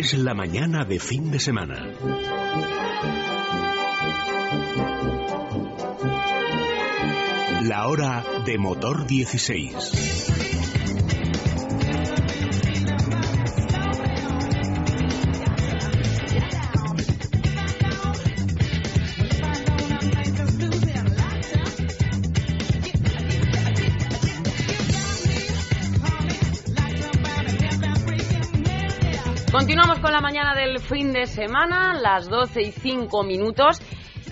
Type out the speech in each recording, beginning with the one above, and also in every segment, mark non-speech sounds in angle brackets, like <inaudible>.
Es la mañana de fin de semana. La hora de motor 16. Continuamos con la mañana del fin de semana, las 12 y 5 minutos.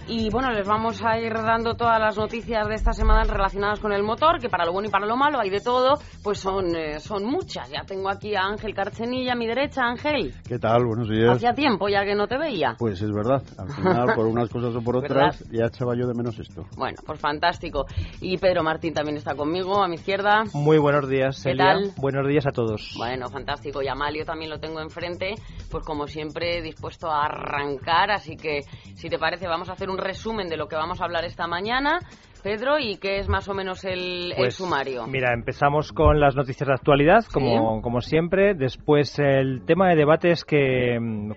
Y bueno, les vamos a ir dando todas las noticias de esta semana relacionadas con el motor, que para lo bueno y para lo malo hay de todo, pues son, eh, son muchas. Ya tengo aquí a Ángel Carchenilla a mi derecha. Ángel. ¿Qué tal? Buenos días. Hacía tiempo ya que no te veía. Pues es verdad. Al final, por unas cosas o por otras, ya echaba yo de menos esto. Bueno, pues fantástico. Y Pedro Martín también está conmigo, a mi izquierda. Muy buenos días, ¿Qué Celia. tal? Buenos días a todos. Bueno, fantástico. Y Amalio también lo tengo enfrente, pues como siempre dispuesto a arrancar. Así que, si te parece, vamos a hacer un resumen de lo que vamos a hablar esta mañana. Pedro, ¿y qué es más o menos el, el Pues, sumario? Mira, empezamos con las noticias de actualidad, como, como siempre. Después el tema de debate es que mm,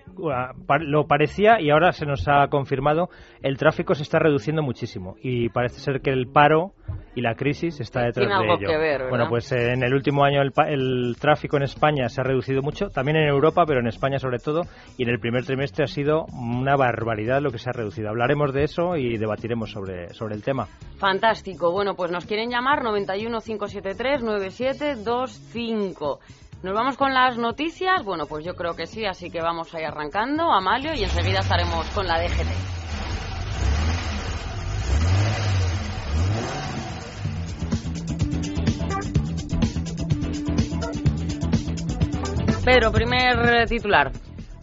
lo parecía y ahora se nos ha confirmado. El tráfico se está reduciendo muchísimo y parece ser que el paro y la crisis está detrás Tiene algo de ello. que ver, ¿verdad? bueno, pues eh, en el último año el, el tráfico en España se ha reducido mucho, también en Europa, pero en España sobre todo, y en el primer trimestre ha sido una barbaridad lo que se ha reducido. Hablaremos de eso y debatiremos sobre, sobre el tema. Fantástico. Bueno, pues nos quieren llamar 91 573 9725. ¿Nos vamos con las noticias? Bueno, pues yo creo que sí, así que vamos a ir arrancando, Amalio, y enseguida estaremos con la DGT. Pedro, primer titular.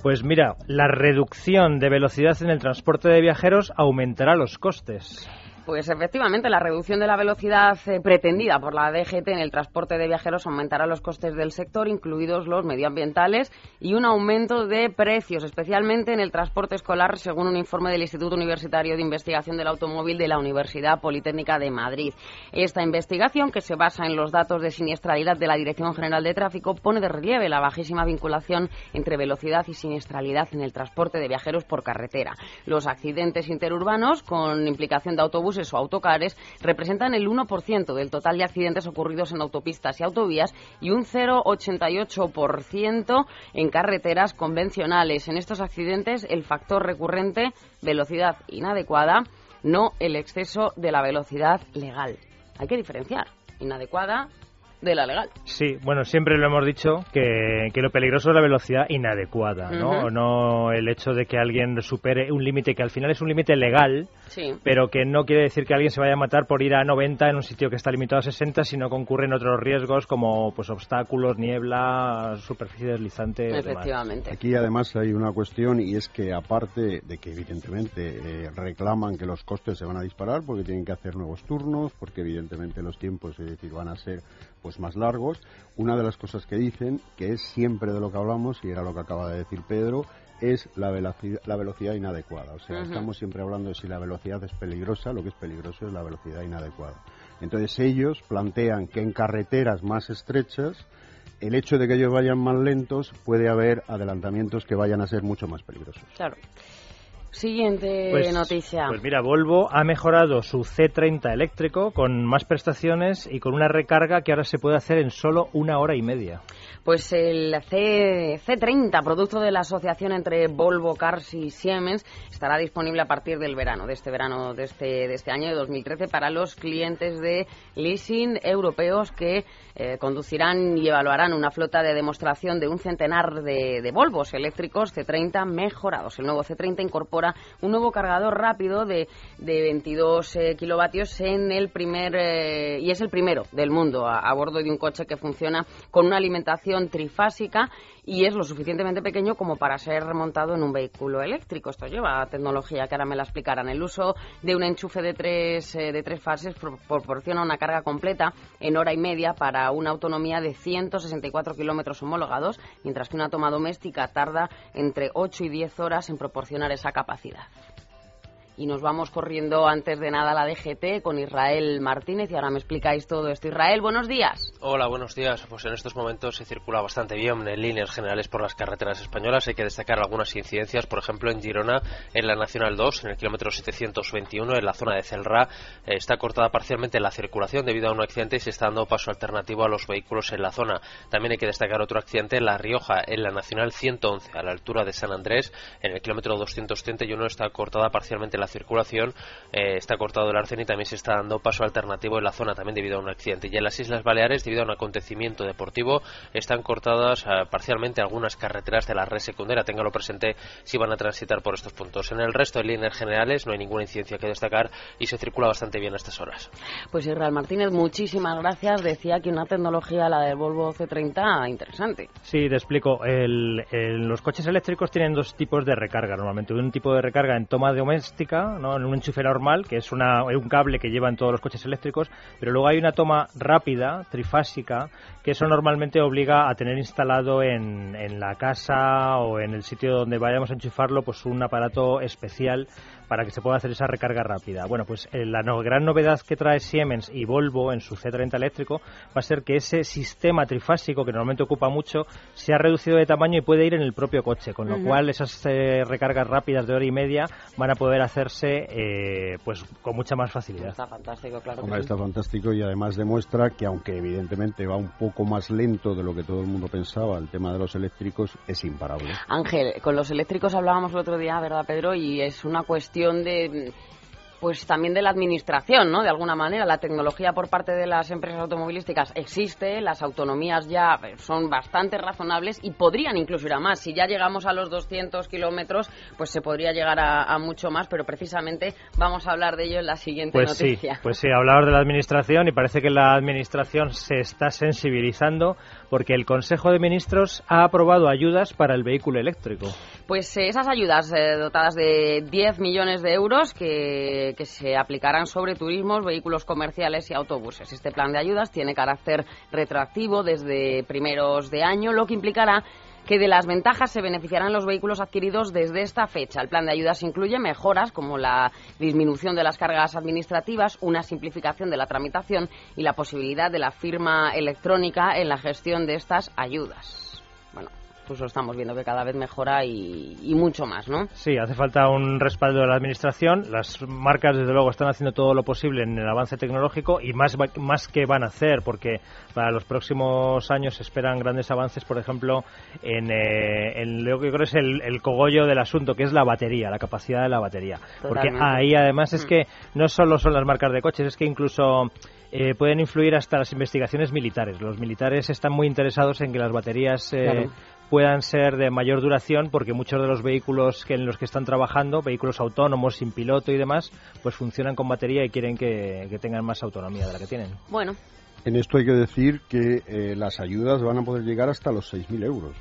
Pues mira, la reducción de velocidad en el transporte de viajeros aumentará los costes. Pues efectivamente, la reducción de la velocidad eh, pretendida por la DGT en el transporte de viajeros aumentará los costes del sector, incluidos los medioambientales, y un aumento de precios, especialmente en el transporte escolar, según un informe del Instituto Universitario de Investigación del Automóvil de la Universidad Politécnica de Madrid. Esta investigación, que se basa en los datos de siniestralidad de la Dirección General de Tráfico, pone de relieve la bajísima vinculación entre velocidad y siniestralidad en el transporte de viajeros por carretera. Los accidentes interurbanos, con implicación de autobuses o autocares, representan el 1% del total de accidentes ocurridos en autopistas y autovías y un 0,88% en carreteras convencionales. En estos accidentes, el factor recurrente, velocidad inadecuada, no el exceso de la velocidad legal. Hay que diferenciar inadecuada de la legal. Sí, bueno, siempre lo hemos dicho que, que lo peligroso es la velocidad inadecuada, ¿no? Ujú. No el hecho de que alguien supere un límite que al final es un límite legal, Sí. pero que no quiere decir que alguien se vaya a matar por ir a 90 en un sitio que está limitado a 60, sino concurren otros riesgos como pues obstáculos, niebla, superficie deslizante. demás. Efectivamente. Aquí además hay una cuestión y es que aparte de que evidentemente eh, reclaman que los costes se van a disparar porque tienen que hacer nuevos turnos, porque evidentemente los tiempos es decir, van a ser pues más largos, una de las cosas que dicen, que es siempre de lo que hablamos y era lo que acaba de decir Pedro, es la velocidad, la velocidad inadecuada. O sea, estamos siempre hablando de si la velocidad es peligrosa, lo que es peligroso es la velocidad inadecuada. Entonces ellos plantean que en carreteras más estrechas el hecho de que ellos vayan más lentos puede haber adelantamientos que vayan a ser mucho más peligrosos. Claro. Siguiente Pues- noticia. Pues mira, Volvo ha mejorado su C30 eléctrico con más prestaciones y con una recarga que ahora se puede hacer en solo una hora y media. Pues el C, C30, producto de la asociación entre Volvo Cars y Siemens, estará disponible a partir del verano, de este verano de este, de este año de 2013, para los clientes de leasing europeos que eh, conducirán y evaluarán una flota de demostración de un centenar de, de Volvos eléctricos C30 mejorados. El nuevo C30 incorpora un nuevo cargador rápido de, de 22 eh, kilovatios en el primer eh, y es el primero del mundo a bordo de un coche que funciona con una alimentación trifásica y es lo suficientemente pequeño como para ser montado en un vehículo eléctrico. Esto lleva tecnología que ahora me la explicarán. El uso de un enchufe de tres, eh, de tres fases pro- proporciona una carga completa en hora y media para una autonomía de 164 kilómetros homologados, mientras que una toma doméstica tarda entre 8 y 10 horas en proporcionar esa capacidad. Y nos vamos corriendo antes de nada a la DGT con Israel Martínez y ahora me explicáis todo esto. Israel, buenos días. Hola, buenos días. Pues en estos momentos se circula bastante bien en líneas generales por las carreteras españolas. Hay que destacar algunas incidencias, por ejemplo, en Girona, en la Nacional 2, en el kilómetro 721, en la zona de Celrá, eh, está cortada parcialmente la circulación debido a un accidente y se está dando paso alternativo a los vehículos en la zona. También hay que destacar otro accidente en La Rioja, en la Nacional 111, a la altura de San Andrés, en el kilómetro 231 está cortada parcialmente la circulación, eh, está cortado el arcén y también se está dando paso alternativo en la zona también debido a un accidente. Y en las Islas Baleares, debido a un acontecimiento deportivo, están cortadas eh, parcialmente algunas carreteras de la red secundaria. Téngalo presente si van a transitar por estos puntos. En el resto de líneas generales no hay ninguna incidencia que destacar y se circula bastante bien a estas horas. Pues Israel Martínez, muchísimas gracias. Decía que una tecnología, la del Volvo C30, interesante. Sí, te explico. los coches eléctricos tienen dos tipos de recarga normalmente. Un tipo de recarga en toma doméstica, ¿no? en un enchufe normal, que es una, un cable que llevan todos los coches eléctricos, pero luego hay una toma rápida, trifásica, que eso normalmente obliga a tener instalado en, en la casa o en el sitio donde vayamos a enchufarlo pues un aparato especial para que se pueda hacer esa recarga rápida. Bueno, pues eh, la gran novedad que trae Siemens y Volvo en su C30 eléctrico va a ser que ese sistema trifásico, que normalmente ocupa mucho, se ha reducido de tamaño y puede ir en el propio coche, con lo cual esas eh, recargas rápidas de hora y media van a poder hacerse eh, pues con mucha más facilidad. Está fantástico, claro. Está fantástico y además demuestra que aunque evidentemente va un poco más lento de lo que todo el mundo pensaba, el tema de los eléctricos es imparable. Ángel, con los eléctricos hablábamos el otro día, ¿verdad, Pedro? Y es una cuestión de pues también de la administración, ¿no? De alguna manera, la tecnología por parte de las empresas automovilísticas existe, las autonomías ya son bastante razonables y podrían incluso ir a más. Si ya llegamos a los 200 kilómetros, pues se podría llegar a, mucho más, pero precisamente vamos a hablar de ello en la siguiente pues noticia. Sí, pues sí, hablamos de la administración y parece que la administración se está sensibilizando porque el Consejo de Ministros ha aprobado ayudas para el vehículo eléctrico. Pues eh, esas ayudas eh, dotadas de 10 millones de euros que, que, se aplicarán sobre turismos, vehículos comerciales y autobuses. Este plan de ayudas tiene carácter retroactivo desde primeros de año, lo que implicará que de las ventajas se beneficiarán los vehículos adquiridos desde esta fecha. El plan de ayudas incluye mejoras como la disminución de las cargas administrativas, una simplificación de la tramitación y la posibilidad de la firma electrónica en la gestión de estas ayudas pues lo estamos viendo que cada vez mejora y, mucho más, ¿no? Sí, hace falta un respaldo de la Administración. Las marcas, desde luego, están haciendo todo lo posible en el avance tecnológico y más, más que van a hacer, porque para los próximos años se esperan grandes avances, por ejemplo, en, eh, lo que creo es el, cogollo del asunto, que es la batería, la capacidad de la batería. Porque ahí, además, es mm. que no solo son las marcas de coches, es que incluso... Eh, pueden influir hasta las investigaciones militares. Los militares están muy interesados en que las baterías eh, puedan ser de mayor duración porque muchos de los vehículos que en los que están trabajando, vehículos autónomos, sin piloto y demás, pues funcionan con batería y quieren que, tengan más autonomía de la que tienen. Bueno. En esto hay que decir que eh, las ayudas van a poder llegar hasta los 6.000 euros.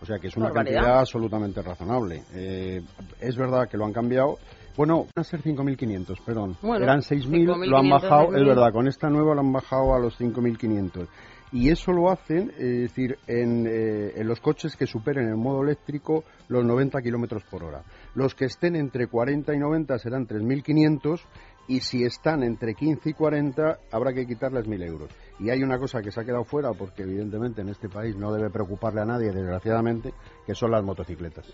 O sea que es una cantidad absolutamente razonable. Eh, es verdad que lo han cambiado. Bueno, van a ser 5.500, perdón. Eran 6.000, lo han bajado, es verdad, con esta nueva lo han bajado a los 5.500 y eso lo hacen, es decir, eh, en, los coches que superen el modo eléctrico los 90 kilómetros por hora. Los que estén entre 40 y 90 serán 3.500 y si están entre 15 y 40 habrá que quitarles 1.000 euros. Y hay una cosa que se ha quedado fuera porque evidentemente en este país no debe preocuparle a nadie, desgraciadamente, que son las motocicletas.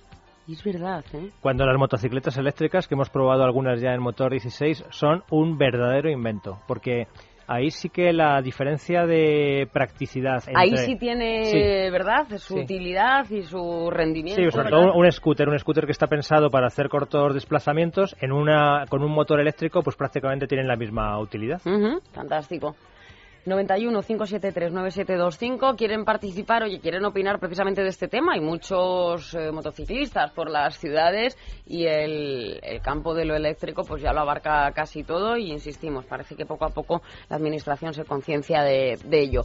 Es verdad, ¿eh? Cuando las motocicletas eléctricas, que hemos probado algunas ya en motor 16, son un verdadero invento, porque ahí sí que la diferencia de practicidad. ahí sí tiene, ¿verdad?, su utilidad y su rendimiento. Sí, sobre todo un scooter, un scooter que está pensado para hacer cortos desplazamientos, en una con un motor eléctrico, pues prácticamente tienen la misma utilidad. Fantástico. 91 573 9725 quieren participar, oye, quieren opinar precisamente de este tema. Hay muchos eh, motociclistas por las ciudades y el, campo de lo eléctrico pues ya lo abarca casi todo y insistimos, parece que poco a poco la administración se conciencia de, de ello.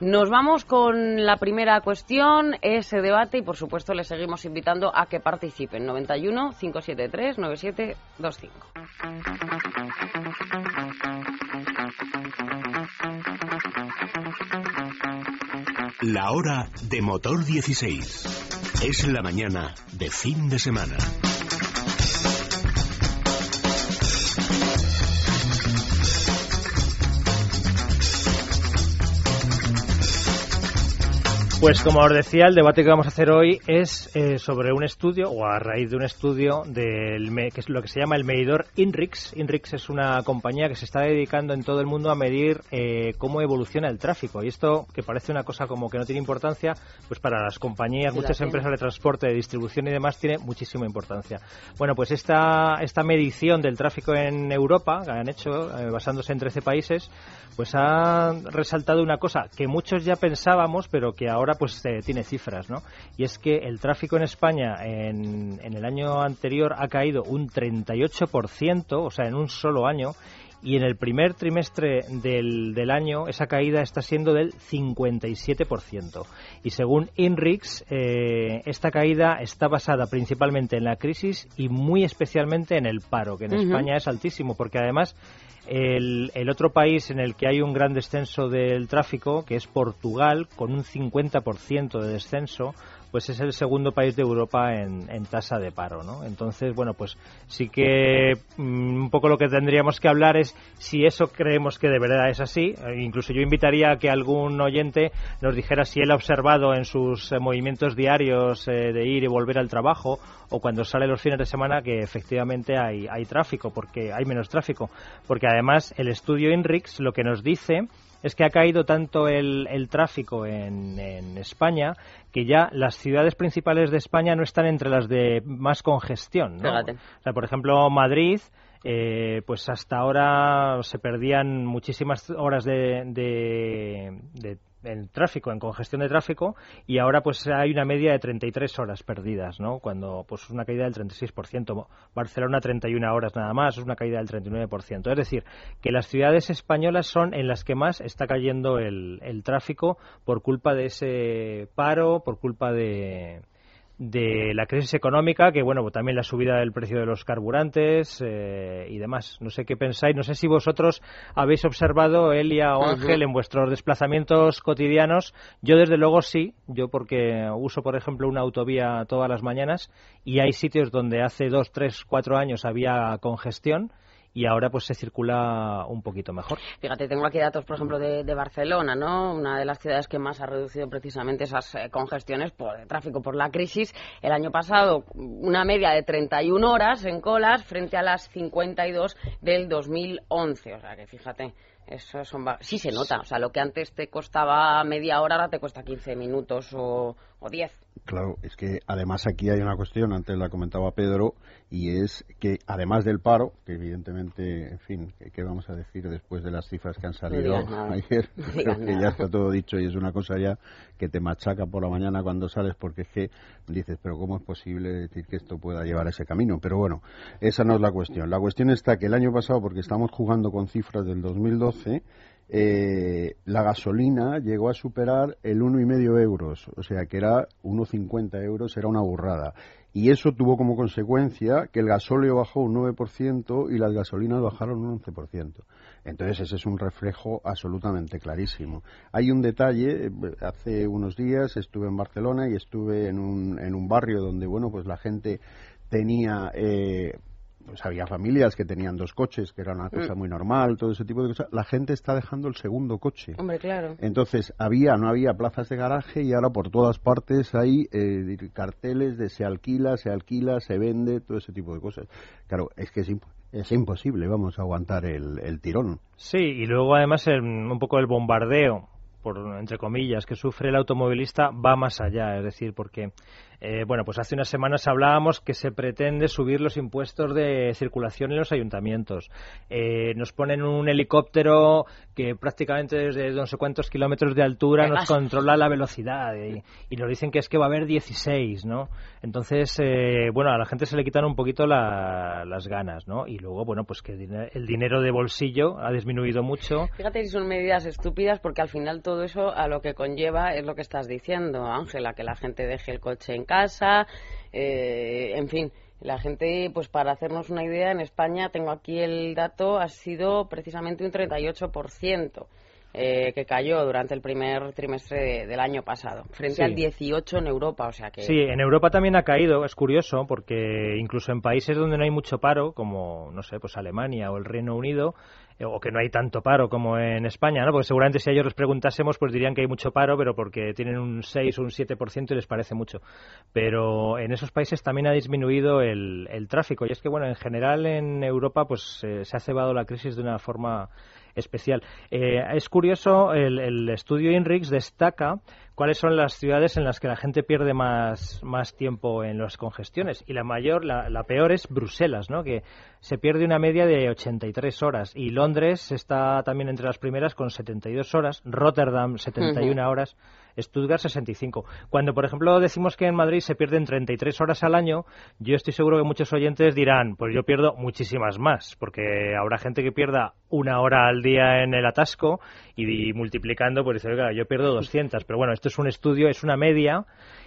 Nos vamos con la primera cuestión, ese debate, y por supuesto les seguimos invitando a que participen. 91 573 9725. La hora de motor 16. Es la mañana de fin de semana. Pues como os decía, el debate que vamos a hacer hoy es eh, sobre un estudio, o a raíz de un estudio, del que es lo que se llama el medidor INRIX. INRIX es una compañía que se está dedicando en todo el mundo a medir eh, cómo evoluciona el tráfico. Y esto, que parece una cosa como que no tiene importancia, pues para las compañías, muchas empresas de transporte, de distribución y demás, tiene muchísima importancia. Bueno, pues esta, esta medición del tráfico en Europa, que han hecho, eh, basándose en 13 países, pues ha resaltado una cosa que muchos ya pensábamos, pero que ahora pues eh, tiene cifras, ¿no? Y es que el tráfico en España en, en el año anterior ha caído un 38%, o sea, en un solo año, y en el primer trimestre del, del, año esa caída está siendo del 57%. Y según INRIX, eh, esta caída está basada principalmente en la crisis y muy especialmente en el paro, que en España es altísimo, porque además el, el, otro país en el que hay un gran descenso del tráfico, que es Portugal, con un 50% de descenso, pues es el segundo país de Europa en, tasa de paro, ¿no? Entonces, bueno, pues sí que mm, un poco lo que tendríamos que hablar es si eso creemos que de verdad es así. Eh, incluso yo invitaría a que algún oyente nos dijera si él ha observado en sus eh, movimientos diarios eh, de ir y volver al trabajo o cuando sale los fines de semana que efectivamente hay, hay tráfico, porque hay menos tráfico. Porque además el estudio INRIX lo que nos dice es que ha caído tanto el, el tráfico en, en, España que ya las ciudades principales de España no están entre las de más congestión. ¿no? O sea, por ejemplo, Madrid. Eh, pues hasta ahora se perdían muchísimas horas de, de, de en tráfico, en congestión de tráfico, y ahora pues hay una media de 33 horas perdidas, ¿no? Cuando pues una caída del 36%, Barcelona 31 horas nada más, es una caída del 39%. Es decir, que las ciudades españolas son en las que más está cayendo el, el tráfico por culpa de ese paro, por culpa de, de la crisis económica, que bueno, también la subida del precio de los carburantes eh, y demás. No sé qué pensáis, no sé si vosotros habéis observado, Elia o Ángel, en vuestros desplazamientos cotidianos. Yo desde luego sí, yo porque uso, por ejemplo, una autovía todas las mañanas y hay sitios donde hace dos, tres, cuatro años había congestión y ahora pues se circula un poquito mejor. Fíjate, tengo aquí datos, por ejemplo, de, Barcelona, ¿no? Una de las ciudades que más ha reducido precisamente esas eh, congestiones por el tráfico, por la crisis. El año pasado, una media de 31 horas en colas frente a las 52 del 2011. O sea que fíjate, eso son sí se nota. O sea, lo que antes te costaba media hora, ahora te cuesta 15 minutos o, o 10. Claro, es que además aquí hay una cuestión, antes la comentaba Pedro, y es que además del paro, que evidentemente, en fin, ¿qué vamos a decir después de las cifras que han salido ayer? <laughs> Creo que ya está todo dicho y es una cosa ya que te machaca por la mañana cuando sales porque es que dices, pero ¿cómo es posible decir que esto pueda llevar a ese camino? Pero bueno, esa no es la cuestión. La cuestión está que el año pasado, porque estamos jugando con cifras del 2012, eh, la gasolina llegó a superar el uno y medio euros, o sea que era 1,50 euros, era una burrada. Y eso tuvo como consecuencia que el gasóleo bajó un 9% y las gasolinas bajaron un 11%. Entonces ese es un reflejo absolutamente clarísimo. Hay un detalle, eh, hace unos días estuve en Barcelona y estuve en un, en un barrio donde, bueno, pues la gente tenía eh, pues había familias que tenían dos coches, que era una cosa mm. muy normal, todo ese tipo de cosas. La gente está dejando el segundo coche. Hombre, claro. Entonces, había, no había plazas de garaje y ahora por todas partes hay eh, carteles de se alquila, se alquila, se vende, todo ese tipo de cosas. Claro, es que es, es imposible, vamos a aguantar el, el tirón. Sí, y luego además un poco el bombardeo por entre comillas que sufre el automovilista va más allá, es decir, porque eh, bueno, pues hace unas semanas hablábamos que se pretende subir los impuestos de circulación en los ayuntamientos. Eh, nos ponen un helicóptero que prácticamente desde no sé cuántos kilómetros de altura nos controla la velocidad y, nos dicen que es que va a haber 16, ¿no? Entonces, eh, bueno, a la gente se le quitan un poquito las ganas, ¿no? Y luego, bueno, pues que el dinero de bolsillo ha disminuido mucho. Fíjate si son medidas estúpidas porque al final todo eso a lo que conlleva es lo que estás diciendo, Ángela, que la gente deje el coche en casa, eh, en fin. La gente, pues para hacernos una idea, en España, tengo aquí el dato, ha sido precisamente un 38%. Eh, que cayó durante el primer trimestre del año pasado, frente al 18 en Europa, o sea que... Sí, en Europa también ha caído, es curioso, porque incluso en países donde no hay mucho paro, como, no sé, pues Alemania o el Reino Unido, eh, o que no hay tanto paro como en España, ¿no? Porque seguramente si a ellos les preguntásemos, pues dirían que hay mucho paro, pero porque tienen un 6 o un 7% y les parece mucho. Pero en esos países también ha disminuido el, el tráfico. Y es que, bueno, en general en Europa, pues eh, se ha cebado la crisis de una forma especial. Eh, es curioso, el, el, estudio INRIX destaca cuáles son las ciudades en las que la gente pierde más, más tiempo en las congestiones. Y la mayor, la, la, peor es Bruselas, ¿no? que se pierde una media de 83 horas. Y Londres está también entre las primeras con 72 horas, Rotterdam 71 uh -huh. horas. Stuttgart 65. Cuando, por ejemplo, decimos que en Madrid se pierden 33 horas al año, yo estoy seguro que muchos oyentes dirán, pues yo pierdo muchísimas más, porque habrá gente que pierda una hora al día en el atasco y, multiplicando, pues dice, oiga, yo pierdo 200. Pero bueno, esto es un estudio, es una media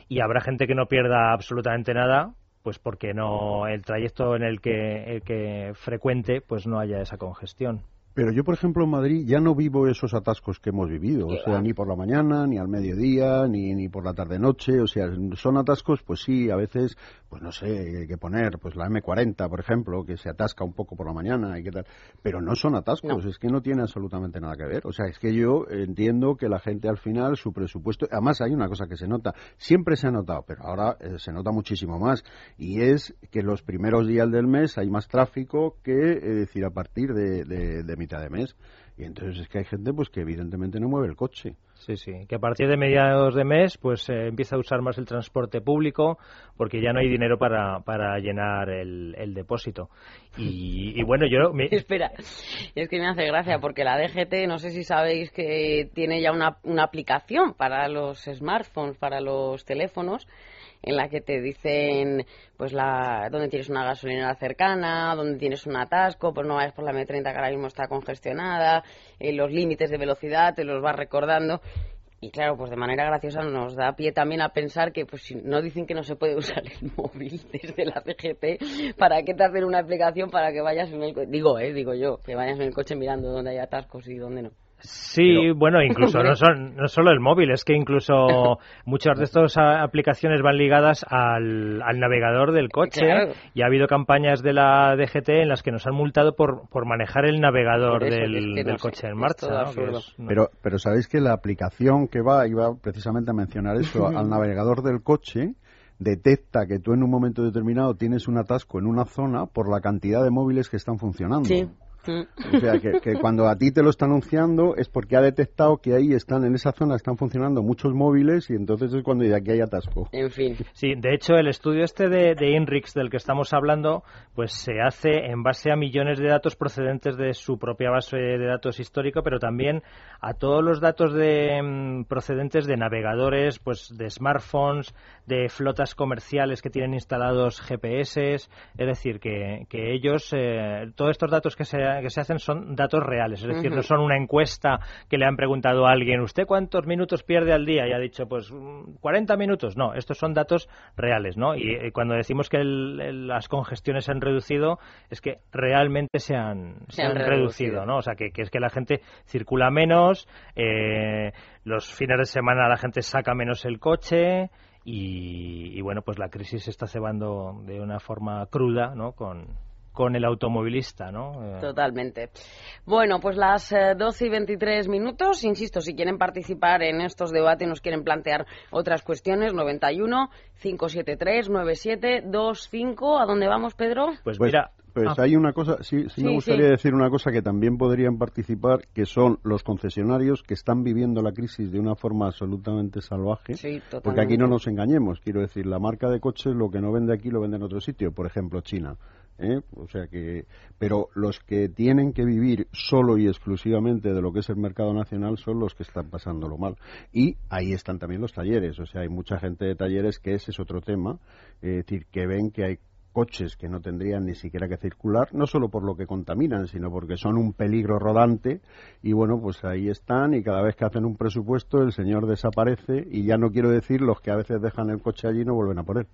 y habrá gente que no pierda absolutamente nada, pues porque no el trayecto en el que, el que frecuente, pues no haya esa congestión. Pero yo, por ejemplo, en Madrid ya no vivo esos atascos que hemos vivido, o sea, ni por la mañana, ni al mediodía, ni, ni por la tarde-noche, o sea, son atascos, pues sí, a veces, pues no sé, hay que poner, pues la M40, por ejemplo, que se atasca un poco por la mañana y qué tal, pero no son atascos, no. es que no tiene absolutamente nada que ver, o sea, es que yo entiendo que la gente al final, su presupuesto, además hay una cosa que se nota, siempre se ha notado, pero ahora eh, se nota muchísimo más, y es que los primeros días del mes hay más tráfico que, es decir, a partir de, de, de mitad de mes. Y entonces es que hay gente pues que evidentemente no mueve el coche. Sí, sí, que a partir de mediados de mes pues eh, empieza a usar más el transporte público porque ya no hay dinero para, para llenar el, el depósito. Y, y, bueno, yo... Me... <laughs> Espera, es que me hace gracia porque la DGT, no sé si sabéis que tiene ya una, una aplicación para los smartphones, para los teléfonos, en la que te dicen pues la dónde tienes una gasolinera cercana, dónde tienes un atasco, pues no vayas por la M30 que ahora mismo está congestionada, eh, los límites de velocidad te los va recordando y claro, pues de manera graciosa nos da pie también a pensar que pues si no dicen que no se puede usar el <laughs> móvil desde la CGT, ¿para qué te hacen una aplicación para que vayas en el coche? Digo, eh, digo yo, que vayas en el coche mirando dónde hay atascos y dónde no. Sí, Pero... bueno, <laughs> incluso no, son, no solo el móvil, es que incluso <laughs> muchas de estas aplicaciones van ligadas al, al navegador del coche Claro. y ha habido campañas de la DGT en las que nos han multado por, por manejar el navegador eso, del, es que no del sé, coche en marcha. Pero, pero sabéis que la aplicación que va, iba precisamente a mencionar eso, <laughs> al navegador del coche, detecta que tú en un momento determinado tienes un atasco en una zona por la cantidad de móviles que están funcionando. Sí. O sea, que, que cuando a ti te lo está anunciando es porque ha detectado que ahí están, en esa zona están funcionando muchos móviles y entonces es cuando dice aquí hay atasco. En fin. Sí, de hecho, el estudio este de, de INRIX del que estamos hablando, pues se hace en base a millones de datos procedentes de su propia base de datos histórico, pero también a todos los datos de, mm, procedentes de navegadores, pues de smartphones, de flotas comerciales que tienen instalados GPS, es decir, que, que ellos, eh, todos estos datos que se, que se hacen son datos reales, es decir, no son una encuesta que le han preguntado a alguien, ¿usted cuántos minutos pierde al día? Y ha dicho, pues mm, 40 minutos. No, estos son datos reales, ¿no? Y, eh, cuando decimos que el- el- las congestiones se han reducido, es que realmente se han, se Se han han reducido, reducido. ¿no? O sea, que, que es que la gente circula menos, eh, los fines de semana la gente saca menos el coche y, y, bueno, pues la crisis se está cebando de una forma cruda, ¿no? Con, con el automovilista, ¿no? Eh, Totalmente. Bueno, pues las eh, 12 y 23 minutos. Insisto, si quieren participar en estos debates, nos quieren plantear otras cuestiones, 91 573 9725. ¿A dónde vamos, Pedro? pues, Pues, mira, pues ah, hay una cosa, sí, sí, Sí, me gustaría sí. decir una cosa que también podrían participar, que son los concesionarios que están viviendo la crisis de una forma absolutamente salvaje. Sí, totalmente. Porque aquí no nos engañemos, quiero decir, la marca de coches lo que no vende aquí lo vende en otro sitio, por ejemplo China. ¿Eh? O sea que, pero los que tienen que vivir solo y exclusivamente de lo que es el mercado nacional son los que están pasándolo mal. Y ahí están también los talleres, o sea, hay mucha gente de talleres que ese es otro tema, es decir, que ven que hay coches que no tendrían ni siquiera que circular, no solo por lo que contaminan, sino porque son un peligro rodante y bueno, pues ahí están y cada vez que hacen un presupuesto el señor desaparece y ya no quiero decir los que a veces dejan el coche allí no vuelven a él.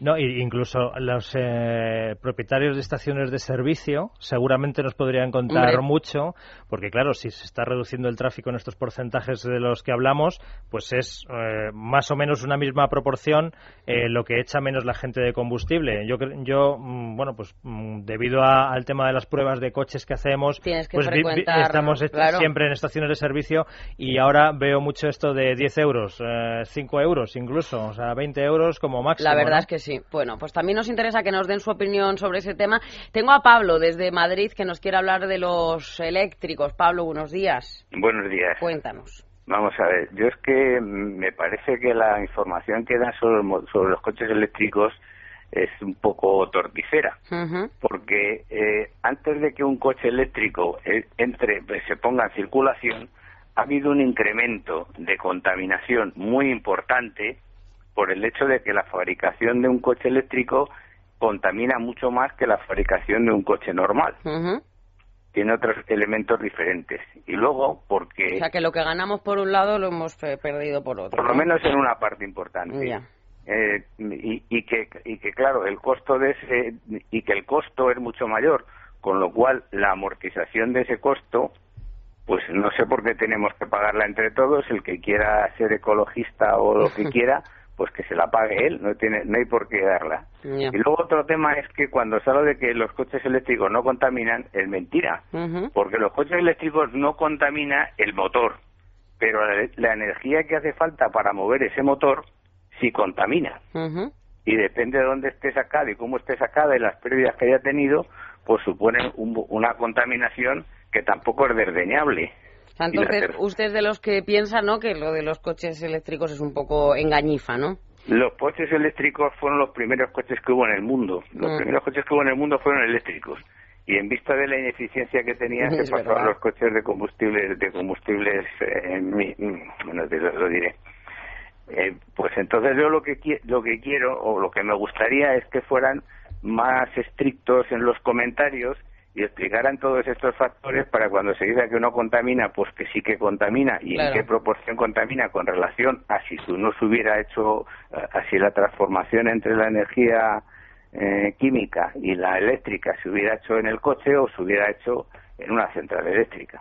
No, incluso los eh, propietarios de estaciones de servicio seguramente nos podrían contar mucho, porque claro, si se está reduciendo el tráfico en estos porcentajes de los que hablamos, pues es eh, más o menos una misma proporción eh, lo que echa menos la gente de combustible. Yo, yo mm, bueno, pues mm, debido al tema de las pruebas de coches que hacemos, pues estamos siempre en estaciones de servicio y ahora veo mucho esto de 10 euros, 5 euros incluso, o sea, 20 euros como máximo. La verdad es que sí. Bueno, pues también nos interesa que nos den su opinión sobre ese tema. Tengo a Pablo desde Madrid que nos quiere hablar de los eléctricos. Pablo, buenos días. Buenos días. Cuéntanos. Vamos a ver, yo es que me parece que la información que dan sobre, sobre los coches eléctricos es un poco torticera, porque eh, antes de que un coche eléctrico eh, entre se ponga en circulación, ha habido un incremento de contaminación muy importante por el hecho de que la fabricación de un coche eléctrico contamina mucho más que la fabricación de un coche normal. Tiene otros elementos diferentes. Y luego, porque... O sea, que lo que ganamos por un lado lo hemos perdido por otro. Por lo menos en una parte importante. Eh, y, y, que, y que, claro, el costo de ese... Y que el costo es mucho mayor, con lo cual la amortización de ese costo pues no sé por qué tenemos que pagarla entre todos, el que quiera ser ecologista o lo que <laughs> quiera, pues que se la pague él, no tiene no hay por qué darla. Y luego otro tema es que cuando se habla de que los coches eléctricos no contaminan, es mentira, porque los coches eléctricos no contamina el motor, pero la, energía que hace falta para mover ese motor sí contamina. Y depende de dónde esté sacada y cómo esté sacada y las pérdidas que haya tenido, pues supone una contaminación que tampoco es desdeñable. Entonces, usted es de los que piensa, ¿no?, que lo de los coches eléctricos es un poco engañifa, ¿no? Los coches eléctricos fueron los primeros coches que hubo en el mundo. Los mm. primeros coches que hubo en el mundo fueron eléctricos. Y en vista de la ineficiencia que tenían, <laughs> se pasaron los coches de combustibles, de combustibles, eh, bueno, te lo, diré. Eh, pues entonces yo lo que lo que quiero o lo que me gustaría es que fueran más estrictos en los comentarios y explicaran todos estos factores para cuando se diga que uno contamina, pues que sí que contamina y en qué proporción contamina con relación a si no se hubiera hecho eh, así la transformación entre la energía eh, química y la eléctrica se hubiera hecho en el coche o se hubiera hecho en una central eléctrica.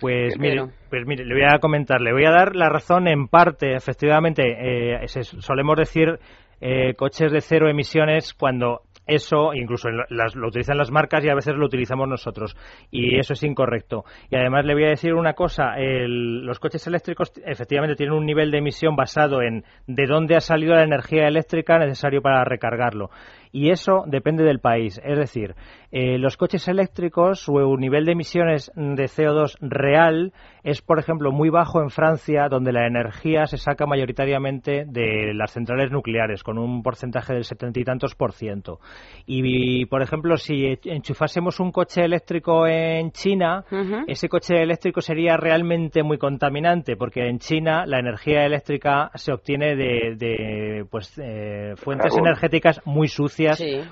Pues mire, pues mire, le voy a comentar, le voy a dar la razón en parte, efectivamente, eh, solemos decir eh, coches de cero emisiones cuando eso incluso lo utilizan las marcas y a veces lo utilizamos nosotros. Y eso es incorrecto. Y además le voy a decir una cosa los coches eléctricos efectivamente tienen un nivel de emisión basado en de dónde ha salido la energía eléctrica necesario para recargarlo y eso depende del país. Es decir, eh, los coches eléctricos, su nivel de emisiones de CO2 real es, por ejemplo, muy bajo en Francia, donde la energía se saca mayoritariamente de las centrales nucleares, con un porcentaje del setenta y tantos por ciento. Y, por ejemplo, si enchufásemos un coche eléctrico en China, ese coche eléctrico sería realmente muy contaminante, porque en China la energía eléctrica se obtiene de, pues, eh, fuentes energéticas muy sucias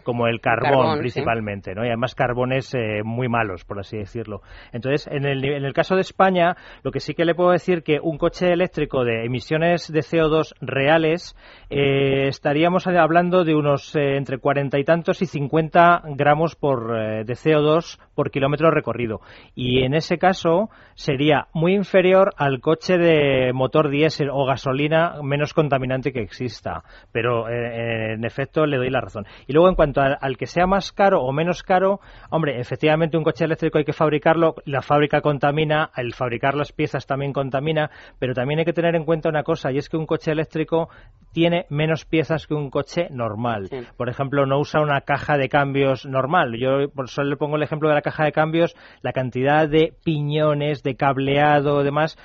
como el carbón, principalmente, ¿no? Y además carbones eh, muy malos, por así decirlo. Entonces, en el, en el caso de España, lo que sí que le puedo decir que un coche eléctrico de emisiones de CO2 reales eh, estaríamos hablando de unos eh, entre cuarenta y tantos y 50 gramos por, de CO2 por kilómetro recorrido. Y en ese caso sería muy inferior al coche de motor diésel o gasolina menos contaminante que exista. Pero en efecto le doy la razón. Y luego, en cuanto al, que sea más caro o menos caro, hombre, efectivamente un coche eléctrico hay que fabricarlo, la fábrica contamina, el fabricar las piezas también contamina, pero también hay que tener en cuenta una cosa, y es que un coche eléctrico tiene menos piezas que un coche normal. Por ejemplo, no usa una caja de cambios normal. Yo por solo le pongo el ejemplo de la caja de cambios, la cantidad de piñones, de cableado, demás,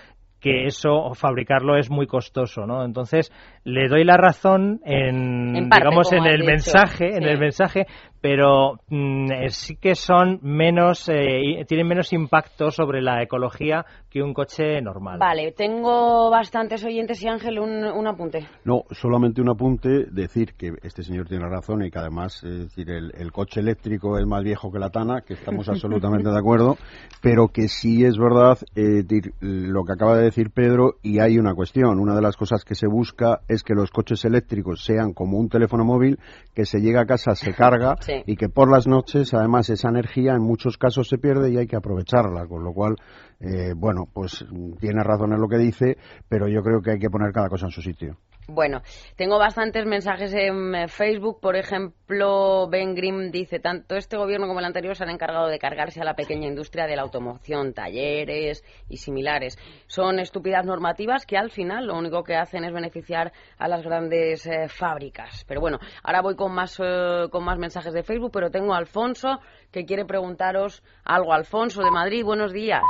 que eso fabricarlo es muy costoso, ¿no? Entonces le doy la razón en, digamos en el mensaje, en el mensaje, pero mm, eh, sí que son menos, eh, tienen menos impacto sobre la ecología que un coche normal. Vale, tengo bastantes oyentes y Ángel, un, apunte. No, solamente un apunte, decir que este señor tiene razón y que además, es decir, el, coche eléctrico es más viejo que la Tana, que estamos absolutamente de acuerdo, pero que sí es verdad eh, lo que acaba de decir Pedro y hay una cuestión, una de las cosas que se busca es que los coches eléctricos sean como un teléfono móvil que se llega a casa, se carga y que por las noches, además, esa energía en muchos casos se pierde y hay que aprovecharla, con lo cual, eh, bueno, pues tiene razón en lo que dice, pero yo creo que hay que poner cada cosa en su sitio. Bueno, tengo bastantes mensajes en eh, Facebook. Por ejemplo, Ben Grimm dice, tanto este gobierno como el anterior se han encargado de cargarse a la pequeña industria de la automoción, talleres y similares. Son estúpidas normativas que al final lo único que hacen es beneficiar a las grandes eh, fábricas. Pero bueno, ahora voy con más, eh, con más mensajes de Facebook, pero tengo a Alfonso que quiere preguntaros algo. Alfonso de Madrid, buenos días.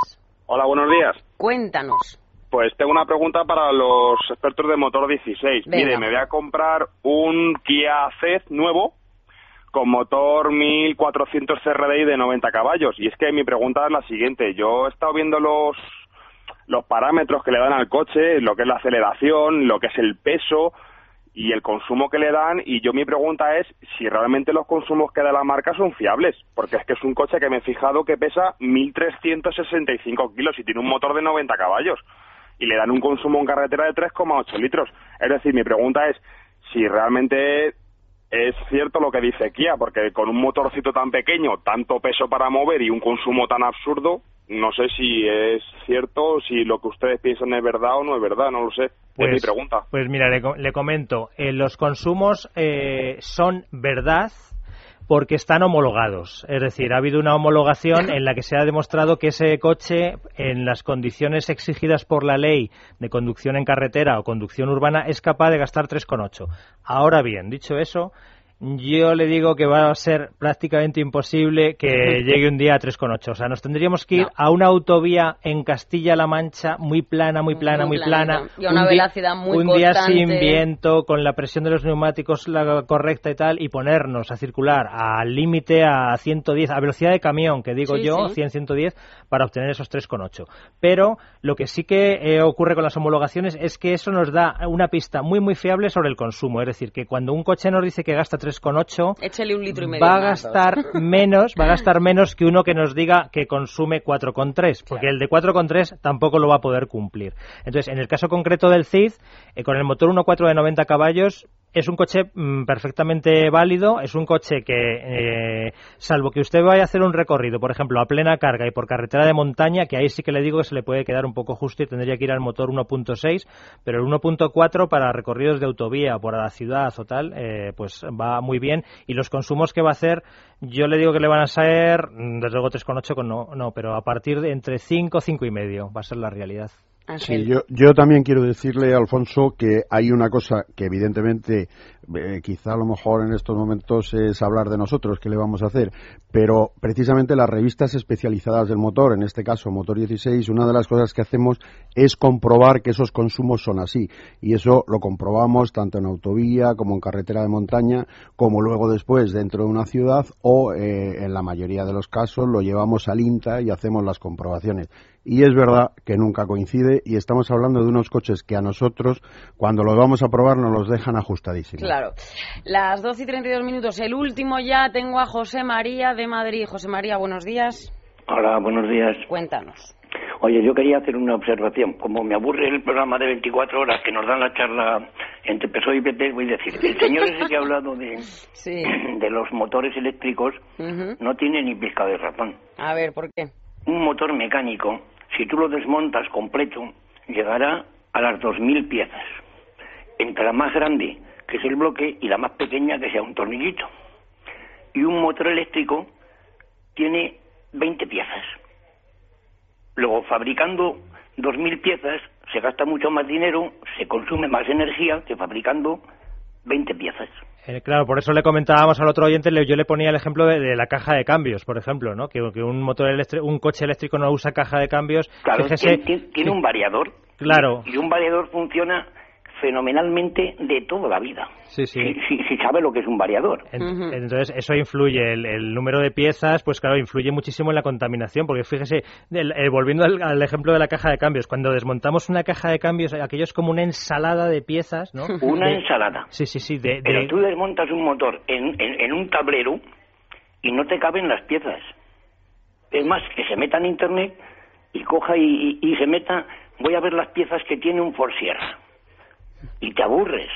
Hola, buenos días. Cuéntanos. Pues tengo una pregunta para los expertos de motor 16. Mire, me voy a comprar un Kia Ceed nuevo con motor 1400 CRDI de 90 caballos. Y es que mi pregunta es la siguiente. Yo he estado viendo los, los parámetros que le dan al coche, lo que es la aceleración, lo que es el peso y el consumo que le dan. Y yo mi pregunta es si realmente los consumos que da la marca son fiables. Porque es que es un coche que me he fijado que pesa 1365 kilos y tiene un motor de 90 caballos y le dan un consumo en carretera de 3,8 litros. Es decir, mi pregunta es si realmente es cierto lo que dice Kia, porque con un motorcito tan pequeño, tanto peso para mover y un consumo tan absurdo, no sé si es cierto, si lo que ustedes piensan es verdad o no es verdad, no lo sé. es mi pues, pregunta. Pues mira, le, comento, eh, los consumos eh, son verdad porque están homologados. Es decir, ha habido una homologación en la que se ha demostrado que ese coche, en las condiciones exigidas por la ley de conducción en carretera o conducción urbana, es capaz de gastar 3,8. Ahora bien, dicho eso, yo le digo que va a ser prácticamente imposible que <laughs> llegue un día a 3,8. O sea, nos tendríamos que ir a una autovía en Castilla-La Mancha muy plana, muy plana, muy, plana. Y a una velocidad muy Un día sin viento, con la presión de los neumáticos la correcta y tal, y ponernos a circular al límite a 110, a velocidad de camión, que digo yo, 100, 110, para obtener esos 3,8. Pero lo que sí que eh, ocurre con las homologaciones es que eso nos da una pista muy, muy fiable sobre el consumo. Es decir, que cuando un coche nos dice que gasta 3,8, Échale un litro y medio. va a gastar menos, va a gastar <laughs> menos que uno que nos diga que consume 4,3, porque el de 4,3 tampoco lo va a poder cumplir. Entonces, en el caso concreto del CID, eh, con el motor 1.4 de 90 caballos, es un coche mm, perfectamente válido, es un coche que, eh, salvo que usted vaya a hacer un recorrido, por ejemplo, a plena carga y por carretera de montaña, que ahí sí que le digo que se le puede quedar un poco justo y tendría que ir al motor 1.6, pero el 1.4 para recorridos de autovía por la ciudad o tal, eh, pues va muy bien y los consumos que va a hacer, yo le digo que le van a ser, mm, desde luego 3,8, no, no, pero a partir de entre 5, 5 y medio va a ser la realidad. Sí, yo, yo también quiero decirle, Alfonso, que hay una cosa que evidentemente eh, quizá a lo mejor en estos momentos es hablar de nosotros, qué le vamos a hacer, pero precisamente las revistas especializadas del motor, en este caso Motor 16, una de las cosas que hacemos es comprobar que esos consumos son así. Y eso lo comprobamos tanto en autovía como en carretera de montaña, como luego después dentro de una ciudad o eh, en la mayoría de los casos lo llevamos al INTA y hacemos las comprobaciones. Y es verdad que nunca coincide y estamos hablando de unos coches que a nosotros, cuando los vamos a probar, nos los dejan ajustadísimos. Claro. Las 12 y 32 minutos. El último ya tengo a José María de Madrid. José María, buenos días. Hola, buenos días. Cuéntanos. Oye, yo quería hacer una observación. Como me aburre el programa de 24 horas que nos dan la charla entre PSOE y PP, voy a decir, el señor ese que ha hablado de, <clears throat> de los motores eléctricos no tiene ni pizca de razón. A ver, ¿por qué? Un motor mecánico, si tú lo desmontas completo, llegará a las 2.000 piezas. Entre la más grande que es el bloque, y la más pequeña, que sea un tornillito. Y un motor eléctrico tiene 20 piezas. Luego, fabricando 2.000 piezas, se gasta mucho más dinero, se consume más energía que fabricando 20 piezas. Eh, claro, por eso le comentábamos al otro oyente, yo le ponía el ejemplo de, la caja de cambios, por ejemplo, ¿no? Que, un motor eléctrico, un coche eléctrico no usa caja de cambios. Claro, tiene, un variador. Claro. y un variador funciona fenomenalmente de toda la vida. Sí, sí. Si, sabe lo que es un variador. Entonces, eso influye, el, número de piezas, pues claro, influye muchísimo en la contaminación, porque fíjese, eh, volviendo al, ejemplo de la caja de cambios, cuando desmontamos una caja de cambios, aquello es como una ensalada de piezas, ¿no? Una ensalada. Sí, sí, sí. Pero tú desmontas un motor en, en, un tablero y no te caben las piezas. Es más, que se meta en Internet y coja y, y se meta, voy a ver las piezas que tiene un Ford Sierra y te aburres.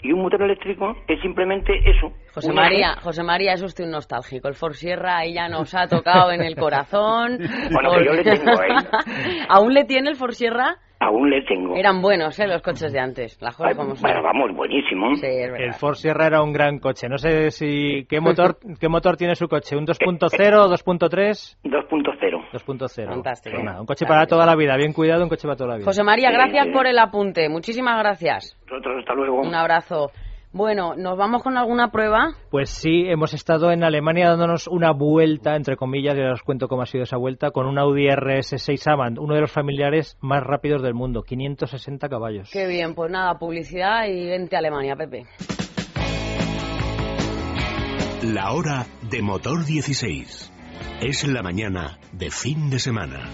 Y un motor eléctrico es simplemente eso. José María, José María es usted un nostálgico. El Ford Sierra ahí ya nos ha tocado en el corazón. Bueno, que yo le tengo ahí. <laughs> ¿Aún le tiene el Ford Sierra? Aún le tengo. Eran buenos, ¿eh? Los coches de antes. La Ay, bueno, vamos, buenísimo. Sí, es verdad. El Ford Sierra era un gran coche. No sé si qué motor qué motor tiene su coche, un 2.0 o 2.3. 2.0. 2.0. Fantástico. Pues nada, un coche para toda la vida, bien cuidado, un coche para toda la vida. José María, Sí, gracias sí. por el apunte. Muchísimas gracias. Nosotros, hasta luego. Un abrazo. Bueno, ¿nos vamos con alguna prueba? Pues sí, hemos estado en Alemania dándonos una vuelta, entre comillas, y ahora os cuento cómo ha sido esa vuelta, con un Audi RS6 Avant, uno de los familiares más rápidos del mundo, 560 caballos. Qué bien, pues nada, publicidad y vente a Alemania, Pepe. La hora de motor 16. Es la mañana de fin de semana.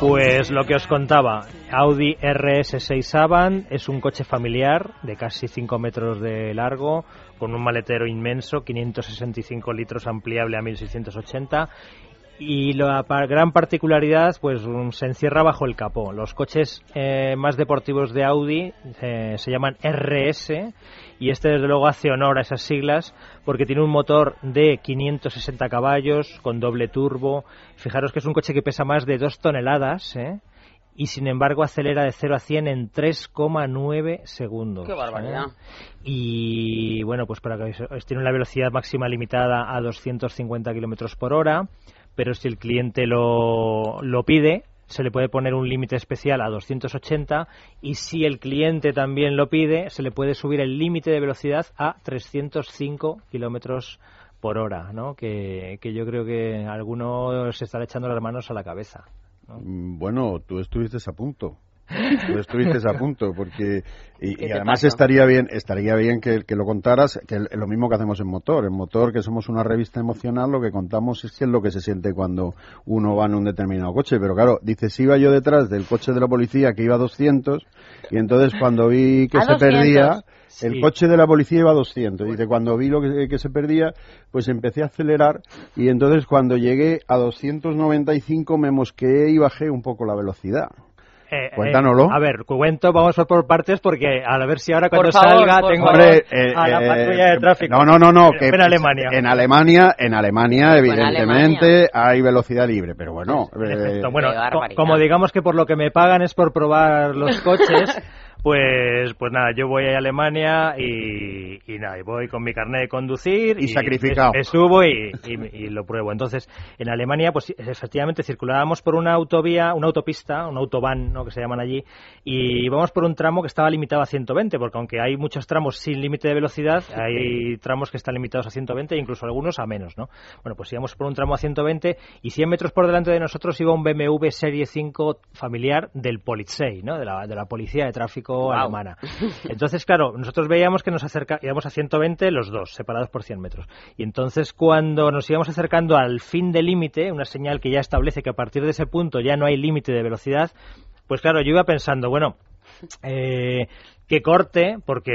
Pues lo que os contaba, Audi RS6 Avant es un coche familiar de casi 5 metros de largo, con un maletero inmenso, 565 litros ampliable a 1680 y la gran particularidad pues um, se encierra bajo el capó. Los coches eh, más deportivos de Audi eh, se llaman RS y este desde luego hace honor a esas siglas porque tiene un motor de 560 caballos con doble turbo. Fijaros que es un coche que pesa más de 2 toneladas ¿eh? y sin embargo acelera de 0 a 100 en 3,9 segundos. Qué barbaridad. ¿eh? Y bueno, pues para que tiene una velocidad máxima limitada a 250 kilómetros por hora, pero si el cliente lo, lo pide, se le puede poner un límite especial a 280 y si el cliente también lo pide, se le puede subir el límite de velocidad a 305 kilómetros por hora, ¿no? Que, que yo creo que algunos se están echando las manos a la cabeza. Mm, Bueno, tú estuviste a punto. Tú estuviste a punto, porque y, ¿Qué y te además estaría bien, estaría bien que, que lo contaras, que es lo mismo que hacemos en Motor. En Motor, que somos una revista emocional, lo que contamos es que es lo que se siente cuando uno va en un determinado coche. Pero claro, dices, iba yo detrás del coche de la policía que iba a 200, y entonces cuando vi que ¿A se 200? perdía, Sí. el coche de la policía iba a 200. Dice, cuando vi lo que, que se perdía, pues empecé a acelerar, y entonces cuando llegué a 295 me mosqueé y bajé un poco la velocidad. Eh, Cuéntanoslo. a ver, cuento, vamos por, por partes porque a ver si ahora cuando favor, salga tengo. Hombre, eh, a la eh, patrulla de tráfico. No, no, no, no. En- que en Alemania. En Alemania, en Alemania, Pues en evidentemente, hay velocidad libre, pero bueno. eh, Perfecto. Bueno, como digamos que por lo que me pagan es por probar los <laughs> coches, pues pues nada, yo voy a Alemania y, y nada, y voy con mi carnet de conducir Y sacrificado. me, me subo y lo pruebo. Entonces, en Alemania, pues efectivamente circulábamos por una autovía, una autopista, un autobahn, ¿no? que se llaman allí, y íbamos por un tramo que estaba limitado a 120, porque aunque hay muchos tramos sin límite de velocidad, hay tramos que están limitados a 120 e incluso algunos a menos, ¿no? Bueno, pues íbamos por un tramo a 120 y 100 metros por delante de nosotros iba un BMW Serie 5 familiar del Polizei, ¿no? De la, de la policía de tráfico alemana. Entonces, claro, nosotros veíamos que nos acerca, íbamos a 120 los dos, separados por 100 metros. Y entonces, cuando nos íbamos acercando al fin del límite, una señal que ya establece que a partir de ese punto ya no hay límite de velocidad, pues claro, yo iba pensando, bueno, eh, que corte, porque,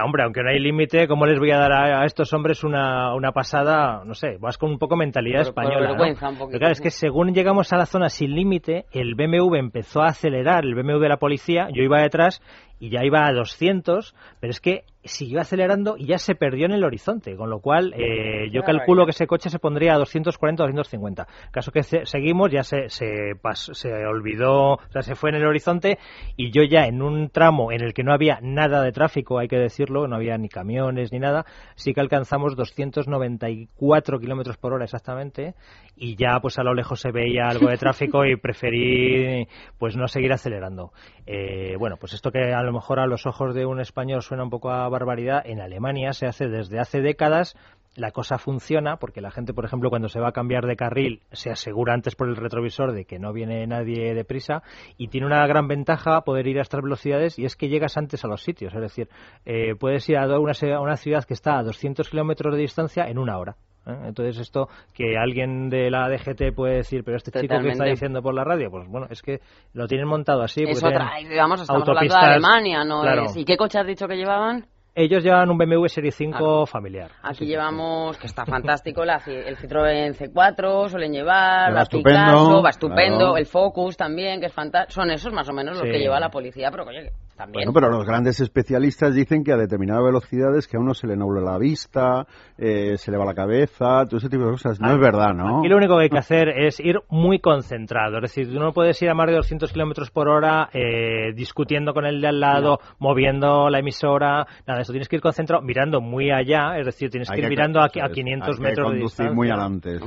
hombre, aunque no hay límite, ¿cómo les voy a dar a, a estos hombres una, una pasada? No sé, vas con un poco mentalidad española. ¿no? vergüenza un poquito, Pero claro, es que según llegamos a la zona sin límite, el BMW empezó a acelerar, el BMW de la policía, yo iba detrás y ya iba a 200, pero es que siguió acelerando y ya se perdió en el horizonte, con lo cual eh, yo calculo que ese coche se pondría a 240 o 250. Caso que seguimos, ya se, se, pas- se olvidó, o sea, se fue en el horizonte y yo ya en un tramo en el que no había nada de tráfico, hay que decirlo, no había ni camiones ni nada, sí que alcanzamos 294 kilómetros por hora exactamente y ya pues a lo lejos se veía algo de tráfico y <laughs> preferí pues no seguir acelerando. Eh, bueno, pues esto que a lo mejor a los ojos de un español suena un poco a barbaridad, en Alemania se hace desde hace décadas la cosa funciona porque la gente, por ejemplo, cuando se va a cambiar de carril, se asegura antes por el retrovisor de que no viene nadie deprisa y tiene una gran ventaja poder ir a estas velocidades y es que llegas antes a los sitios. Es decir, eh, puedes ir a una, a una ciudad que está a 200 kilómetros de distancia en una hora. ¿Eh? Entonces esto que alguien de la DGT puede decir, pero este chico que está Totalmente. diciendo por la radio, pues bueno, es que lo tienen montado así. Es otra, vamos, estamos hablando de Alemania, ¿no? claro. ¿Y qué coche has dicho que llevaban? Ellos llevan un BMW Serie 5 familiar. Aquí llevamos, que está fantástico, el Citroën C4, suelen llevar, la Picasso, va estupendo, el Focus también, que es fantástico. Son esos más o menos los que lleva la policía, pero oye, también. Bueno, pero los grandes especialistas dicen que a determinadas velocidades que a uno se le nubla la vista, eh, se le va la cabeza, todo ese tipo de cosas. No es verdad, ¿no? Aquí lo único que hay que hacer es ir muy concentrado. Es decir, tú no puedes ir a más de 200 kilómetros por hora eh, discutiendo con el de al lado, moviendo la emisora, nada, eso tienes que ir concentrado, mirando muy allá, es decir, tienes que ir mirando a, a 500 metros de distancia. muy adelante,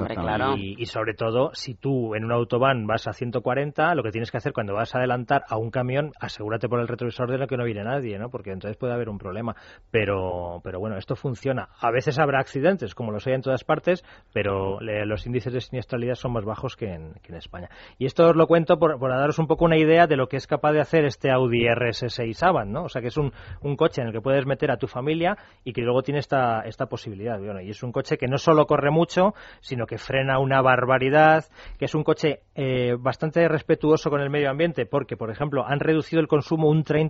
y, y, sobre todo, si tú en un autobahn vas a 140, lo que tienes que hacer cuando vas a adelantar a un camión, asegúrate por el retrovisor de lo que no viene nadie, ¿no? Porque entonces puede haber un problema. Pero, pero bueno, esto funciona. A veces habrá accidentes, como los hay en todas partes, pero los índices de siniestralidad son más bajos que en, que en España. Y esto os lo cuento por, por, daros un poco una idea de lo que es capaz de hacer este Audi RS6 Avant, ¿no? O sea, que es un, coche en el que puedes meter a tu familia y que luego tiene esta, esta posibilidad. Y es un coche que no solo corre mucho, sino que frena una barbaridad, que es un coche eh, bastante respetuoso con el medio ambiente, porque, por ejemplo, han reducido el consumo un 30%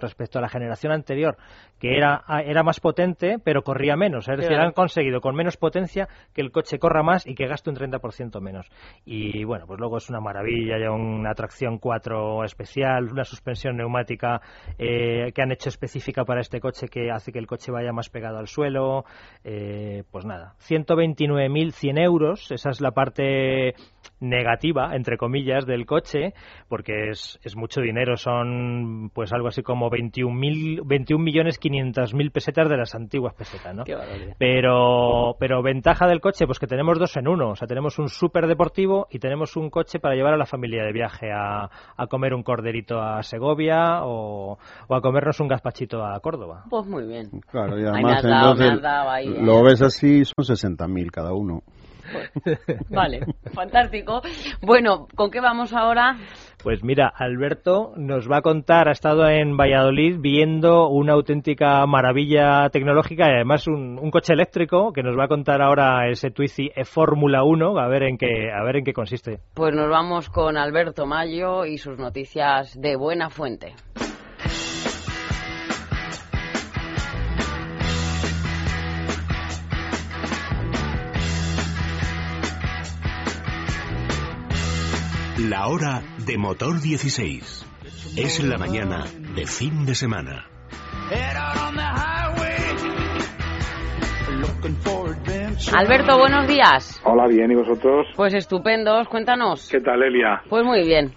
respecto a la generación anterior, que era, era más potente, pero corría menos. Es decir, han conseguido con menos potencia que el coche corra más y que gaste un 30% menos. Y bueno, pues luego es una maravilla, ya una tracción 4 especial, una suspensión neumática eh, que han hecho específica para este coche que hace que el coche vaya más pegado al suelo. Eh, pues nada, 129.100 euros, esa es la parte negativa, entre comillas, del coche, porque es, es mucho dinero, son pues algo así como 21, 21 millones 500 mil pesetas de las antiguas pesetas, ¿no? Pero, pero ventaja del coche, pues que tenemos dos en uno, o sea, tenemos un súper deportivo y tenemos un coche para llevar a la familia de viaje a, a comer un corderito a Segovia o, o, a comernos un gazpachito a Córdoba. Pues muy bien. Claro, y además lo ves así, son 60.000 cada uno. <laughs> vale, fantástico. Bueno, ¿con qué vamos ahora? Pues mira, Alberto nos va a contar, ha estado en Valladolid viendo una auténtica maravilla tecnológica y además un, coche eléctrico que nos va a contar ahora ese Twizy e Fórmula 1, a ver en qué a ver en qué consiste. Pues nos vamos con Alberto Mayo y sus noticias de buena fuente. La hora de motor 16. Es la mañana de fin de semana. Alberto, buenos días. Hola, bien, ¿y vosotros? Pues estupendos, cuéntanos. ¿Qué tal, Elia? Pues muy bien.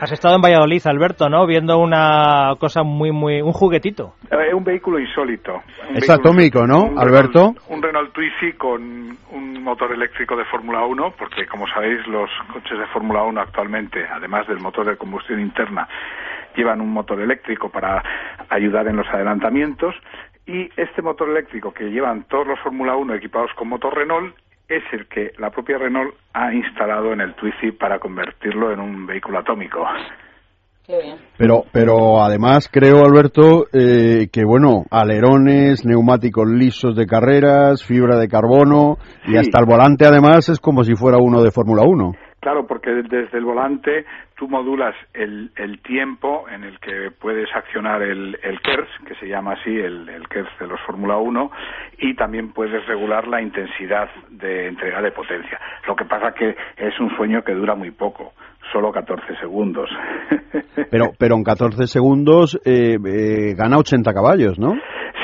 Has estado en Valladolid, Alberto, ¿no? Viendo una cosa muy, muy... un juguetito. Es un vehículo insólito. es atómico, ¿no, Alberto? un Renault Twizy con un motor eléctrico de Fórmula 1, porque como sabéis los coches de Fórmula 1 actualmente, además del motor de combustión interna, llevan un motor eléctrico para ayudar en los adelantamientos y este motor eléctrico que llevan todos los Fórmula 1 equipados con motor Renault es el que la propia Renault ha instalado en el Twizy para convertirlo en un vehículo atómico. Pero, pero además creo, Alberto, eh, que bueno, alerones, neumáticos lisos de carreras, fibra de carbono y hasta el volante además es como si fuera uno de Fórmula 1. Claro, porque desde el volante tú modulas el, el tiempo en el que puedes accionar el, el KERS, que se llama así el, el KERS de los Fórmula 1, y también puedes regular la intensidad de entrega de potencia. Lo que pasa que es un sueño que dura muy poco solo 14 segundos. <laughs> Pero, pero en 14 segundos eh, eh, gana 80 caballos, ¿no?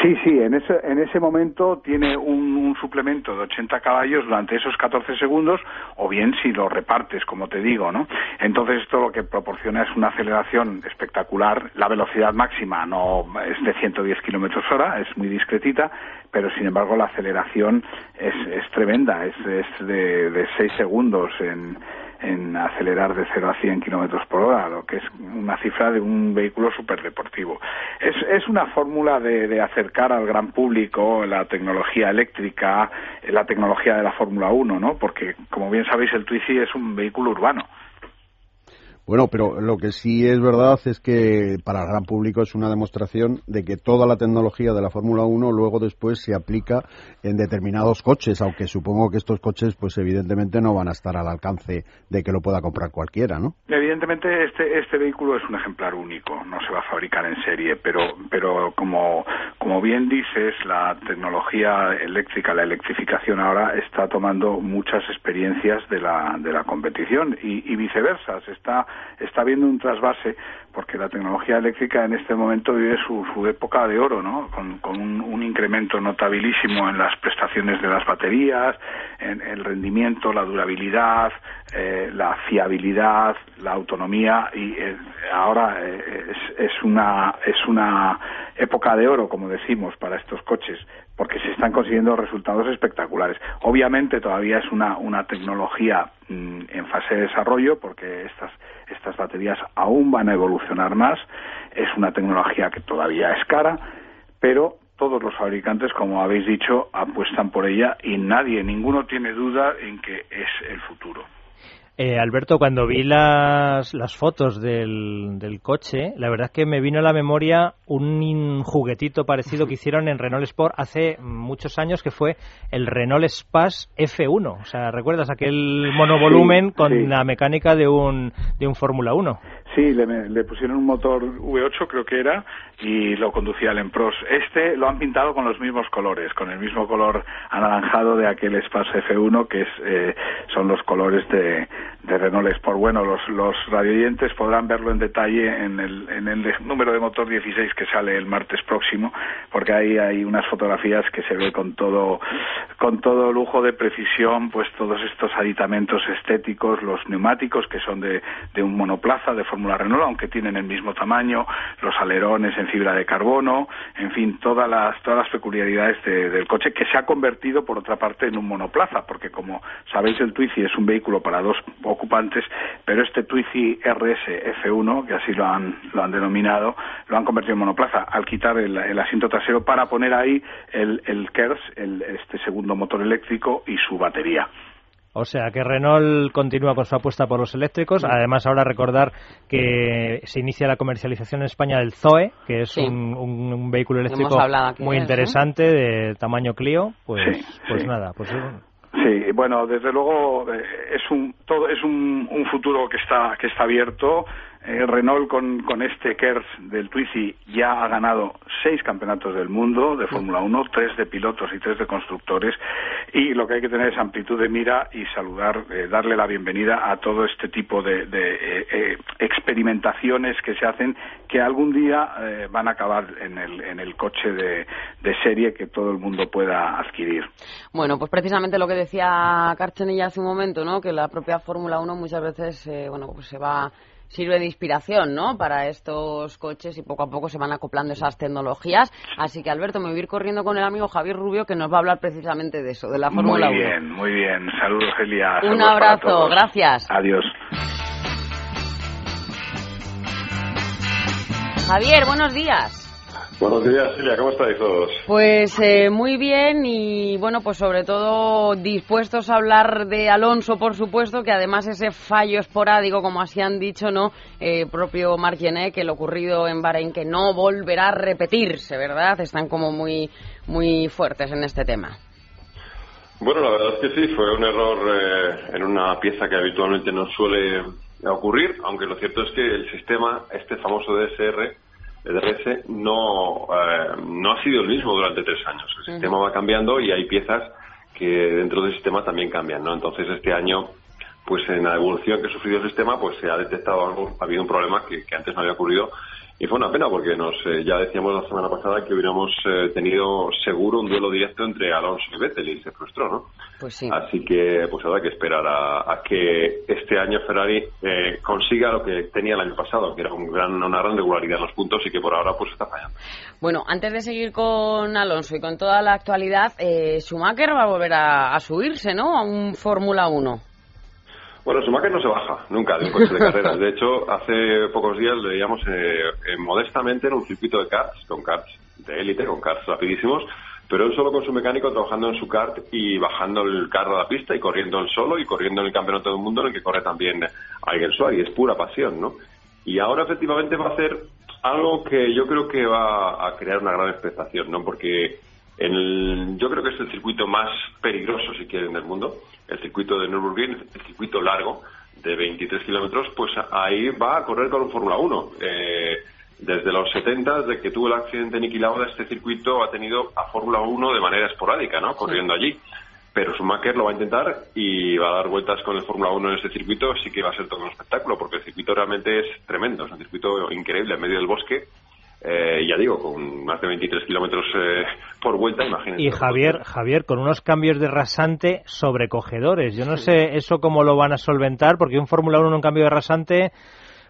Sí, sí, en ese, en ese momento tiene un, un, suplemento de 80 caballos durante esos 14 segundos, o bien si lo repartes, como te digo, ¿no? Entonces esto lo que proporciona es una aceleración espectacular. La velocidad máxima no es de 110 kilómetros hora, es muy discretita, pero sin embargo la aceleración es, es tremenda, es, es de, de 6 segundos en en acelerar de 0 a 100 kilómetros por hora, lo que es una cifra de un vehículo superdeportivo. Es, es una fórmula de, de acercar al gran público la tecnología eléctrica, la tecnología de la Fórmula 1, ¿no? Porque, como bien sabéis, el Twizy es un vehículo urbano. Bueno, pero lo que sí es verdad es que para el gran público es una demostración de que toda la tecnología de la Fórmula 1 luego después se aplica en determinados coches, aunque supongo que estos coches pues evidentemente no van a estar al alcance de que lo pueda comprar cualquiera, ¿no? Evidentemente este este vehículo es un ejemplar único, no se va a fabricar en serie, pero pero como como bien dices, la tecnología eléctrica, la electrificación ahora está tomando muchas experiencias de la, de la competición y, viceversa. Se está, está viendo un trasvase porque la tecnología eléctrica en este momento vive su, su época de oro, ¿no? Con, un, incremento notabilísimo en las prestaciones de las baterías, en el rendimiento, la durabilidad, eh, la fiabilidad, la autonomía y eh, ahora eh, es, es, una es una época de oro, como decimos, para estos coches porque se están consiguiendo resultados espectaculares. Obviamente todavía es una, una tecnología mm, en fase de desarrollo porque estas estas baterías aún van a evolucionar más. Es una tecnología que todavía es cara, pero todos los fabricantes, como habéis dicho, apuestan por ella y nadie, ninguno tiene duda en que es el futuro. Eh, Alberto, cuando vi las, las fotos del, del, coche, la verdad es que me vino a la memoria un juguetito parecido que hicieron en Renault Sport hace muchos años, que fue el Renault Space F1. O sea, ¿recuerdas aquel monovolumen con la mecánica de un, de un Fórmula 1? Sí, le, pusieron un motor V8, creo que era, y lo conducía el Empros. Este lo han pintado con los mismos colores, con el mismo color anaranjado de aquel Space F1, que es, eh, son los colores de, de Renault Sport. Bueno, los, los radioyentes podrán verlo en detalle en el, en el número de motor 16 que sale el martes próximo, porque ahí hay unas fotografías que se ve con todo, con todo lujo de precisión, pues todos estos aditamentos estéticos, los neumáticos que son de, de un monoplaza, de Fórmula Renault, aunque tienen el mismo tamaño, los alerones en fibra de carbono, en fin, todas las, todas las peculiaridades del coche que se ha convertido, por otra parte, en un monoplaza, porque como sabéis, el Twizy es un vehículo para dos ocupantes, pero este Twizy RS F1, que así lo han, lo han denominado, lo han convertido en monoplaza al quitar el, asiento trasero para poner ahí el, el KERS, el, este segundo motor eléctrico y su batería. O sea que Renault continúa con su apuesta por los eléctricos. Además, ahora recordar que se inicia la comercialización en España del Zoe, que es un, vehículo eléctrico muy interesante de tamaño Clio. Pues, pues nada, pues Sí, bueno, desde luego eh, es un todo es un, un futuro que está que está abierto eh, Renault con, con este KERS del Twizy ya ha ganado seis campeonatos del mundo de Fórmula 1, tres de pilotos y tres de constructores y lo que hay que tener es amplitud de mira y saludar, eh, darle la bienvenida a todo este tipo de, eh, experimentaciones que se hacen que algún día van a acabar en el, en el coche de, de, serie que todo el mundo pueda adquirir. Bueno, pues precisamente lo que decía Carchenilla hace un momento, ¿no? que la propia Fórmula 1 muchas veces bueno, pues se va sirve de inspiración, ¿no? Para estos coches y poco a poco se van acoplando esas tecnologías. Así que, Alberto, me voy a ir corriendo con el amigo Javier Rubio que nos va a hablar precisamente de eso, de la Fórmula 1. Muy bien, muy bien. Saludos, Elia. Un abrazo, gracias. Adiós. Javier, buenos días. Buenos días, Silvia, ¿cómo estáis todos? Pues eh, muy bien y bueno, pues sobre todo dispuestos a hablar de Alonso, por supuesto, que además ese fallo esporádico, como así han dicho, ¿no? Eh, propio Marc que lo ocurrido en Bahrein, que no volverá a repetirse, ¿verdad? Están como muy, muy fuertes en este tema. Bueno, la verdad es que sí, fue un error eh, en una pieza que habitualmente no suele ocurrir, aunque lo cierto es que el sistema, este famoso DSR, el DRS no, eh, no ha sido el mismo durante tres años. El sistema va cambiando y hay piezas que dentro del sistema también cambian, ¿no? Entonces este año, pues en la evolución que ha sufrido el sistema, pues se ha detectado algo, ha habido un problema que, que antes no había ocurrido y fue una pena porque nos eh, ya decíamos la semana pasada que hubiéramos eh, tenido seguro un duelo directo entre Alonso y Vettel y se frustró, ¿no? Pues sí. Así que pues habrá que esperar a, que este año Ferrari eh, consiga lo que tenía el año pasado, que era un gran, una gran regularidad en los puntos y que por ahora pues está fallando. Bueno, antes de seguir con Alonso y con toda la actualidad, Schumacher va a volver a, a subirse, ¿no? A un Fórmula 1. Bueno, Schumacher no se baja nunca de de carreras. De hecho, hace pocos días le veíamos eh, modestamente en un circuito de karts, con karts de élite, con karts rapidísimos, pero él solo con su mecánico trabajando en su kart y bajando el carro a la pista y corriendo él solo y corriendo en el campeonato del mundo en el que corre también alguien suave es pura pasión, ¿no? Y ahora efectivamente va a hacer algo que yo creo que va a crear una gran expectación, ¿no? Porque en yo creo que es el circuito más peligroso, si quieren, del mundo, el circuito de Nürburgring, el circuito largo de 23 kilómetros, pues ahí va a correr con un Fórmula 1. Eh, desde los 70, desde que tuvo el accidente Niki Lauda, este circuito ha tenido a Fórmula 1 de manera esporádica, ¿no? Corriendo allí. Pero Schumacher lo va a intentar y va a dar vueltas con el Fórmula 1 en este circuito, sí que va a ser todo un espectáculo, porque el circuito realmente es tremendo, es un circuito increíble en medio del bosque eh, ya digo, con más de 23 kilómetros eh, por vuelta, imagínense. Y Javier, Javier, con unos cambios de rasante sobrecogedores. Yo no sé eso cómo lo van a solventar, porque un Fórmula 1 en un cambio de rasante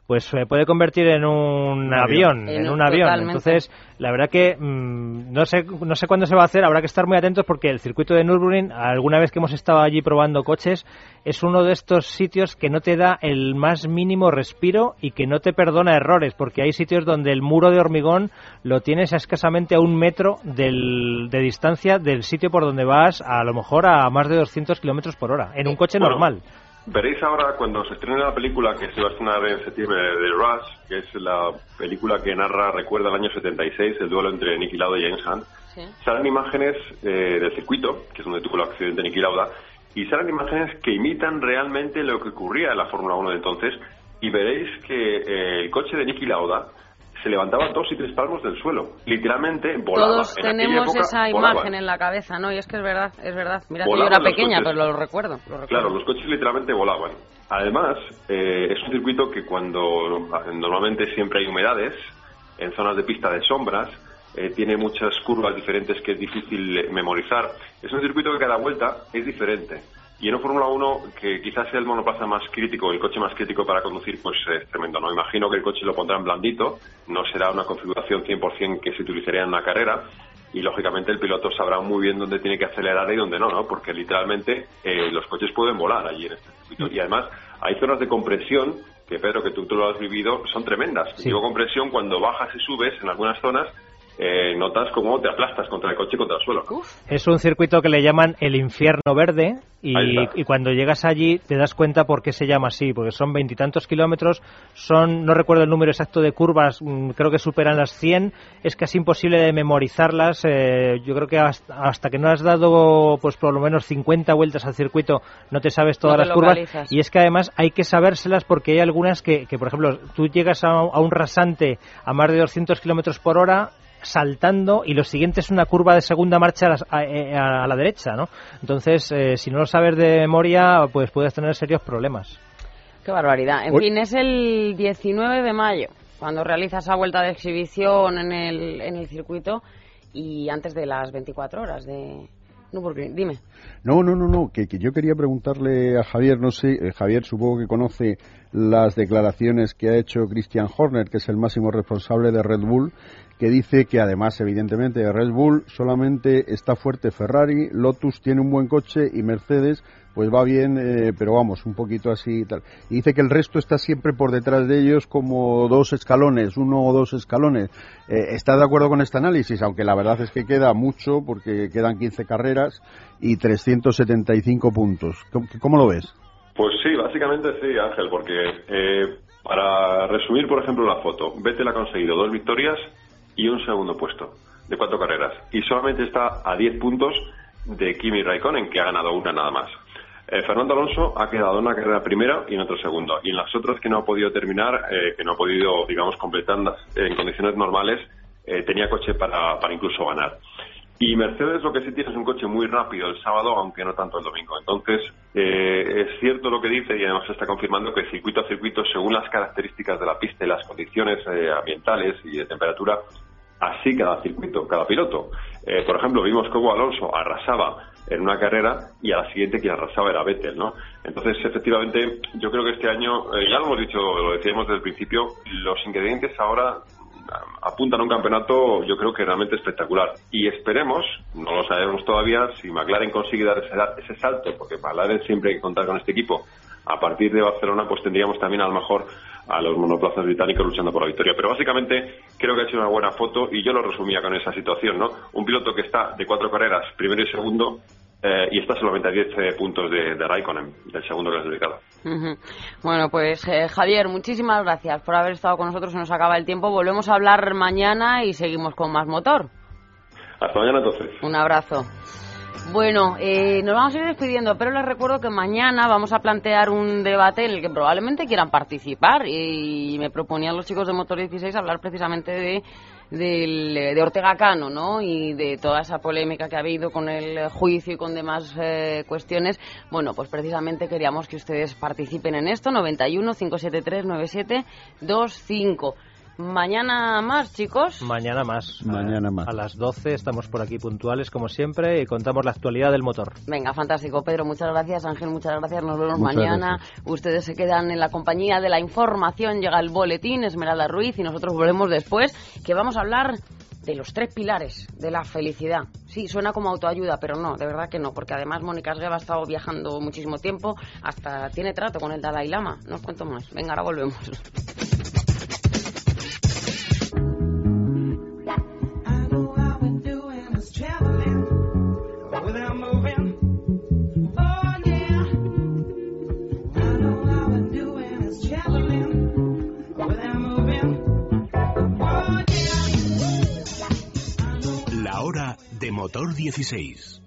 pues se puede convertir en un, avión, en, un avión. Entonces, la verdad que mm, no sé no sé cuándo se va a hacer, habrá que estar muy atentos porque el circuito de Nürburgring, alguna vez que hemos estado allí probando coches, es uno de estos sitios que no te da el más mínimo respiro y que no te perdona errores, porque hay sitios donde el muro de hormigón lo tienes a escasamente a un metro del, de distancia del sitio por donde vas, a lo mejor a más de 200 kilómetros por hora, en un coche normal. Veréis ahora cuando se estrene la película que se va a estrenar en septiembre de Rush, que es la película que narra, recuerda el año 76, el duelo entre Nicky Lauda y James Hunt, salen imágenes eh, del circuito, que es donde tuvo el accidente Nicky Lauda, y salen imágenes que imitan realmente lo que ocurría en la Fórmula 1 de entonces, y veréis que eh, el coche de Nicky Lauda se levantaba dos y tres palmos del suelo. Literalmente volaba. Todos tenemos esa imagen en la cabeza, ¿no? Y es que es verdad, es verdad. Mira yo era pequeña, pero lo recuerdo, Claro, los coches literalmente volaban. Además, eh, es un circuito que cuando normalmente siempre hay humedades, en zonas de pista de sombras, eh, tiene muchas curvas diferentes que es difícil memorizar. Es un circuito que cada vuelta es diferente. Y en un Fórmula 1, que quizás sea el monoplaza más crítico, el coche más crítico para conducir, pues es tremendo. No imagino que el coche lo pondrán blandito, no será una configuración 100% que se utilizaría en una carrera, y lógicamente el piloto sabrá muy bien dónde tiene que acelerar y dónde no, ¿no? Porque literalmente eh, los coches pueden volar allí en este circuito. Y además hay zonas de compresión que, Pedro, que tú, tú lo has vivido, son tremendas. Digo compresión cuando bajas y subes en algunas zonas eh, notas cómo te aplastas contra el coche y contra el suelo. Es un circuito que le llaman el infierno verde y, cuando llegas allí te das cuenta por qué se llama así, porque son veintitantos kilómetros, son, no recuerdo el número exacto de curvas, mm, creo que superan las 100, es casi imposible de memorizarlas, eh, yo creo que hasta, que no has dado pues por lo menos 50 vueltas al circuito no te sabes todas las curvas. y es que además hay que sabérselas porque hay algunas que, que por ejemplo, tú llegas a, a un rasante a más de 200 kilómetros por hora saltando y lo siguiente es una curva de segunda marcha a, eh, la, derecha, ¿no? Entonces, eh, si no lo sabes de memoria, pues puedes tener serios problemas. Qué barbaridad. En fin, es el 19 de mayo cuando realiza esa vuelta de exhibición en el, en el circuito y antes de las 24 horas de, Nürburgring. Dime. No, no, no, no, que, que, yo quería preguntarle a Javier, no sé, eh, Javier supongo que conoce las declaraciones que ha hecho Christian Horner, que es el máximo responsable de Red Bull, que dice que además, evidentemente, Red Bull solamente está fuerte Ferrari, Lotus tiene un buen coche y Mercedes pues va bien, eh, pero vamos, un poquito así y tal. Y dice que el resto está siempre por detrás de ellos como dos escalones, uno o dos escalones. Eh, ¿Está de acuerdo con este análisis? Aunque la verdad es que queda mucho porque quedan 15 carreras y 375 puntos. ¿Cómo, lo ves? Pues sí, básicamente sí, Ángel, porque eh, para resumir, por ejemplo, la foto, Vettel ha conseguido dos victorias y un segundo puesto de cuatro carreras. Y solamente está a 10 puntos de Kimi Raikkonen, que ha ganado una nada más. Eh, Fernando Alonso ha quedado en una carrera primera y en otra segunda. Y en las otras que no ha podido terminar, eh, que no ha podido, digamos, completar en condiciones normales, eh, tenía coche para, para incluso ganar. Y Mercedes lo que sí tiene es un coche muy rápido el sábado, aunque no tanto el domingo. Entonces, es cierto lo que dice y además se está confirmando que circuito a circuito, según las características de la pista y las condiciones ambientales y de temperatura, así cada circuito, cada piloto. Eh, por ejemplo, vimos cómo Alonso arrasaba en una carrera y a la siguiente quien arrasaba era Vettel, ¿no? Entonces, efectivamente, yo creo que este año, eh, ya lo hemos dicho, lo decíamos desde el principio, los ingredientes ahora apuntan a un campeonato yo creo que realmente espectacular y esperemos, no lo sabemos todavía, si McLaren consigue dar ese, ese salto, porque McLaren siempre hay que contar con este equipo, a partir de Barcelona pues tendríamos también a lo mejor a los monoplazas británicos luchando por la victoria. Pero básicamente creo que ha hecho una buena foto y yo lo resumía con esa situación, ¿no? Un piloto que está de cuatro carreras, primero y segundo, eh, y está solamente a 10 eh, puntos de, de Raikkonen, del segundo clasificado. Bueno, pues eh, Javier, muchísimas gracias por haber estado con nosotros. Se nos acaba el tiempo. Volvemos a hablar mañana y seguimos con más motor. Hasta mañana entonces. Un abrazo. Bueno, eh, nos vamos a ir despidiendo, pero les recuerdo que mañana vamos a plantear un debate en el que probablemente quieran participar y me proponían los chicos de Motor 16 hablar precisamente de de Ortega Cano, ¿no? Y de toda esa polémica que ha habido con el juicio y con demás eh, cuestiones. Bueno, pues precisamente queríamos que ustedes participen en esto. 91 573 9725. Mañana más, chicos. Mañana más. Mañana más. A las 12 estamos por aquí puntuales, como siempre, y contamos la actualidad del motor. Venga, fantástico. Pedro, muchas gracias. Ángel, muchas gracias. Nos vemos mañana. Ustedes se quedan en la compañía de la información. Llega el boletín, Esmeralda Ruiz, y nosotros volvemos después, que vamos a hablar de los tres pilares de la felicidad. Sí, suena como autoayuda, pero no, de verdad que no, porque además Mónica Asgueva ha estado viajando muchísimo tiempo, hasta tiene trato con el Dalai Lama. No os cuento más. Venga, ahora volvemos. Motor 16.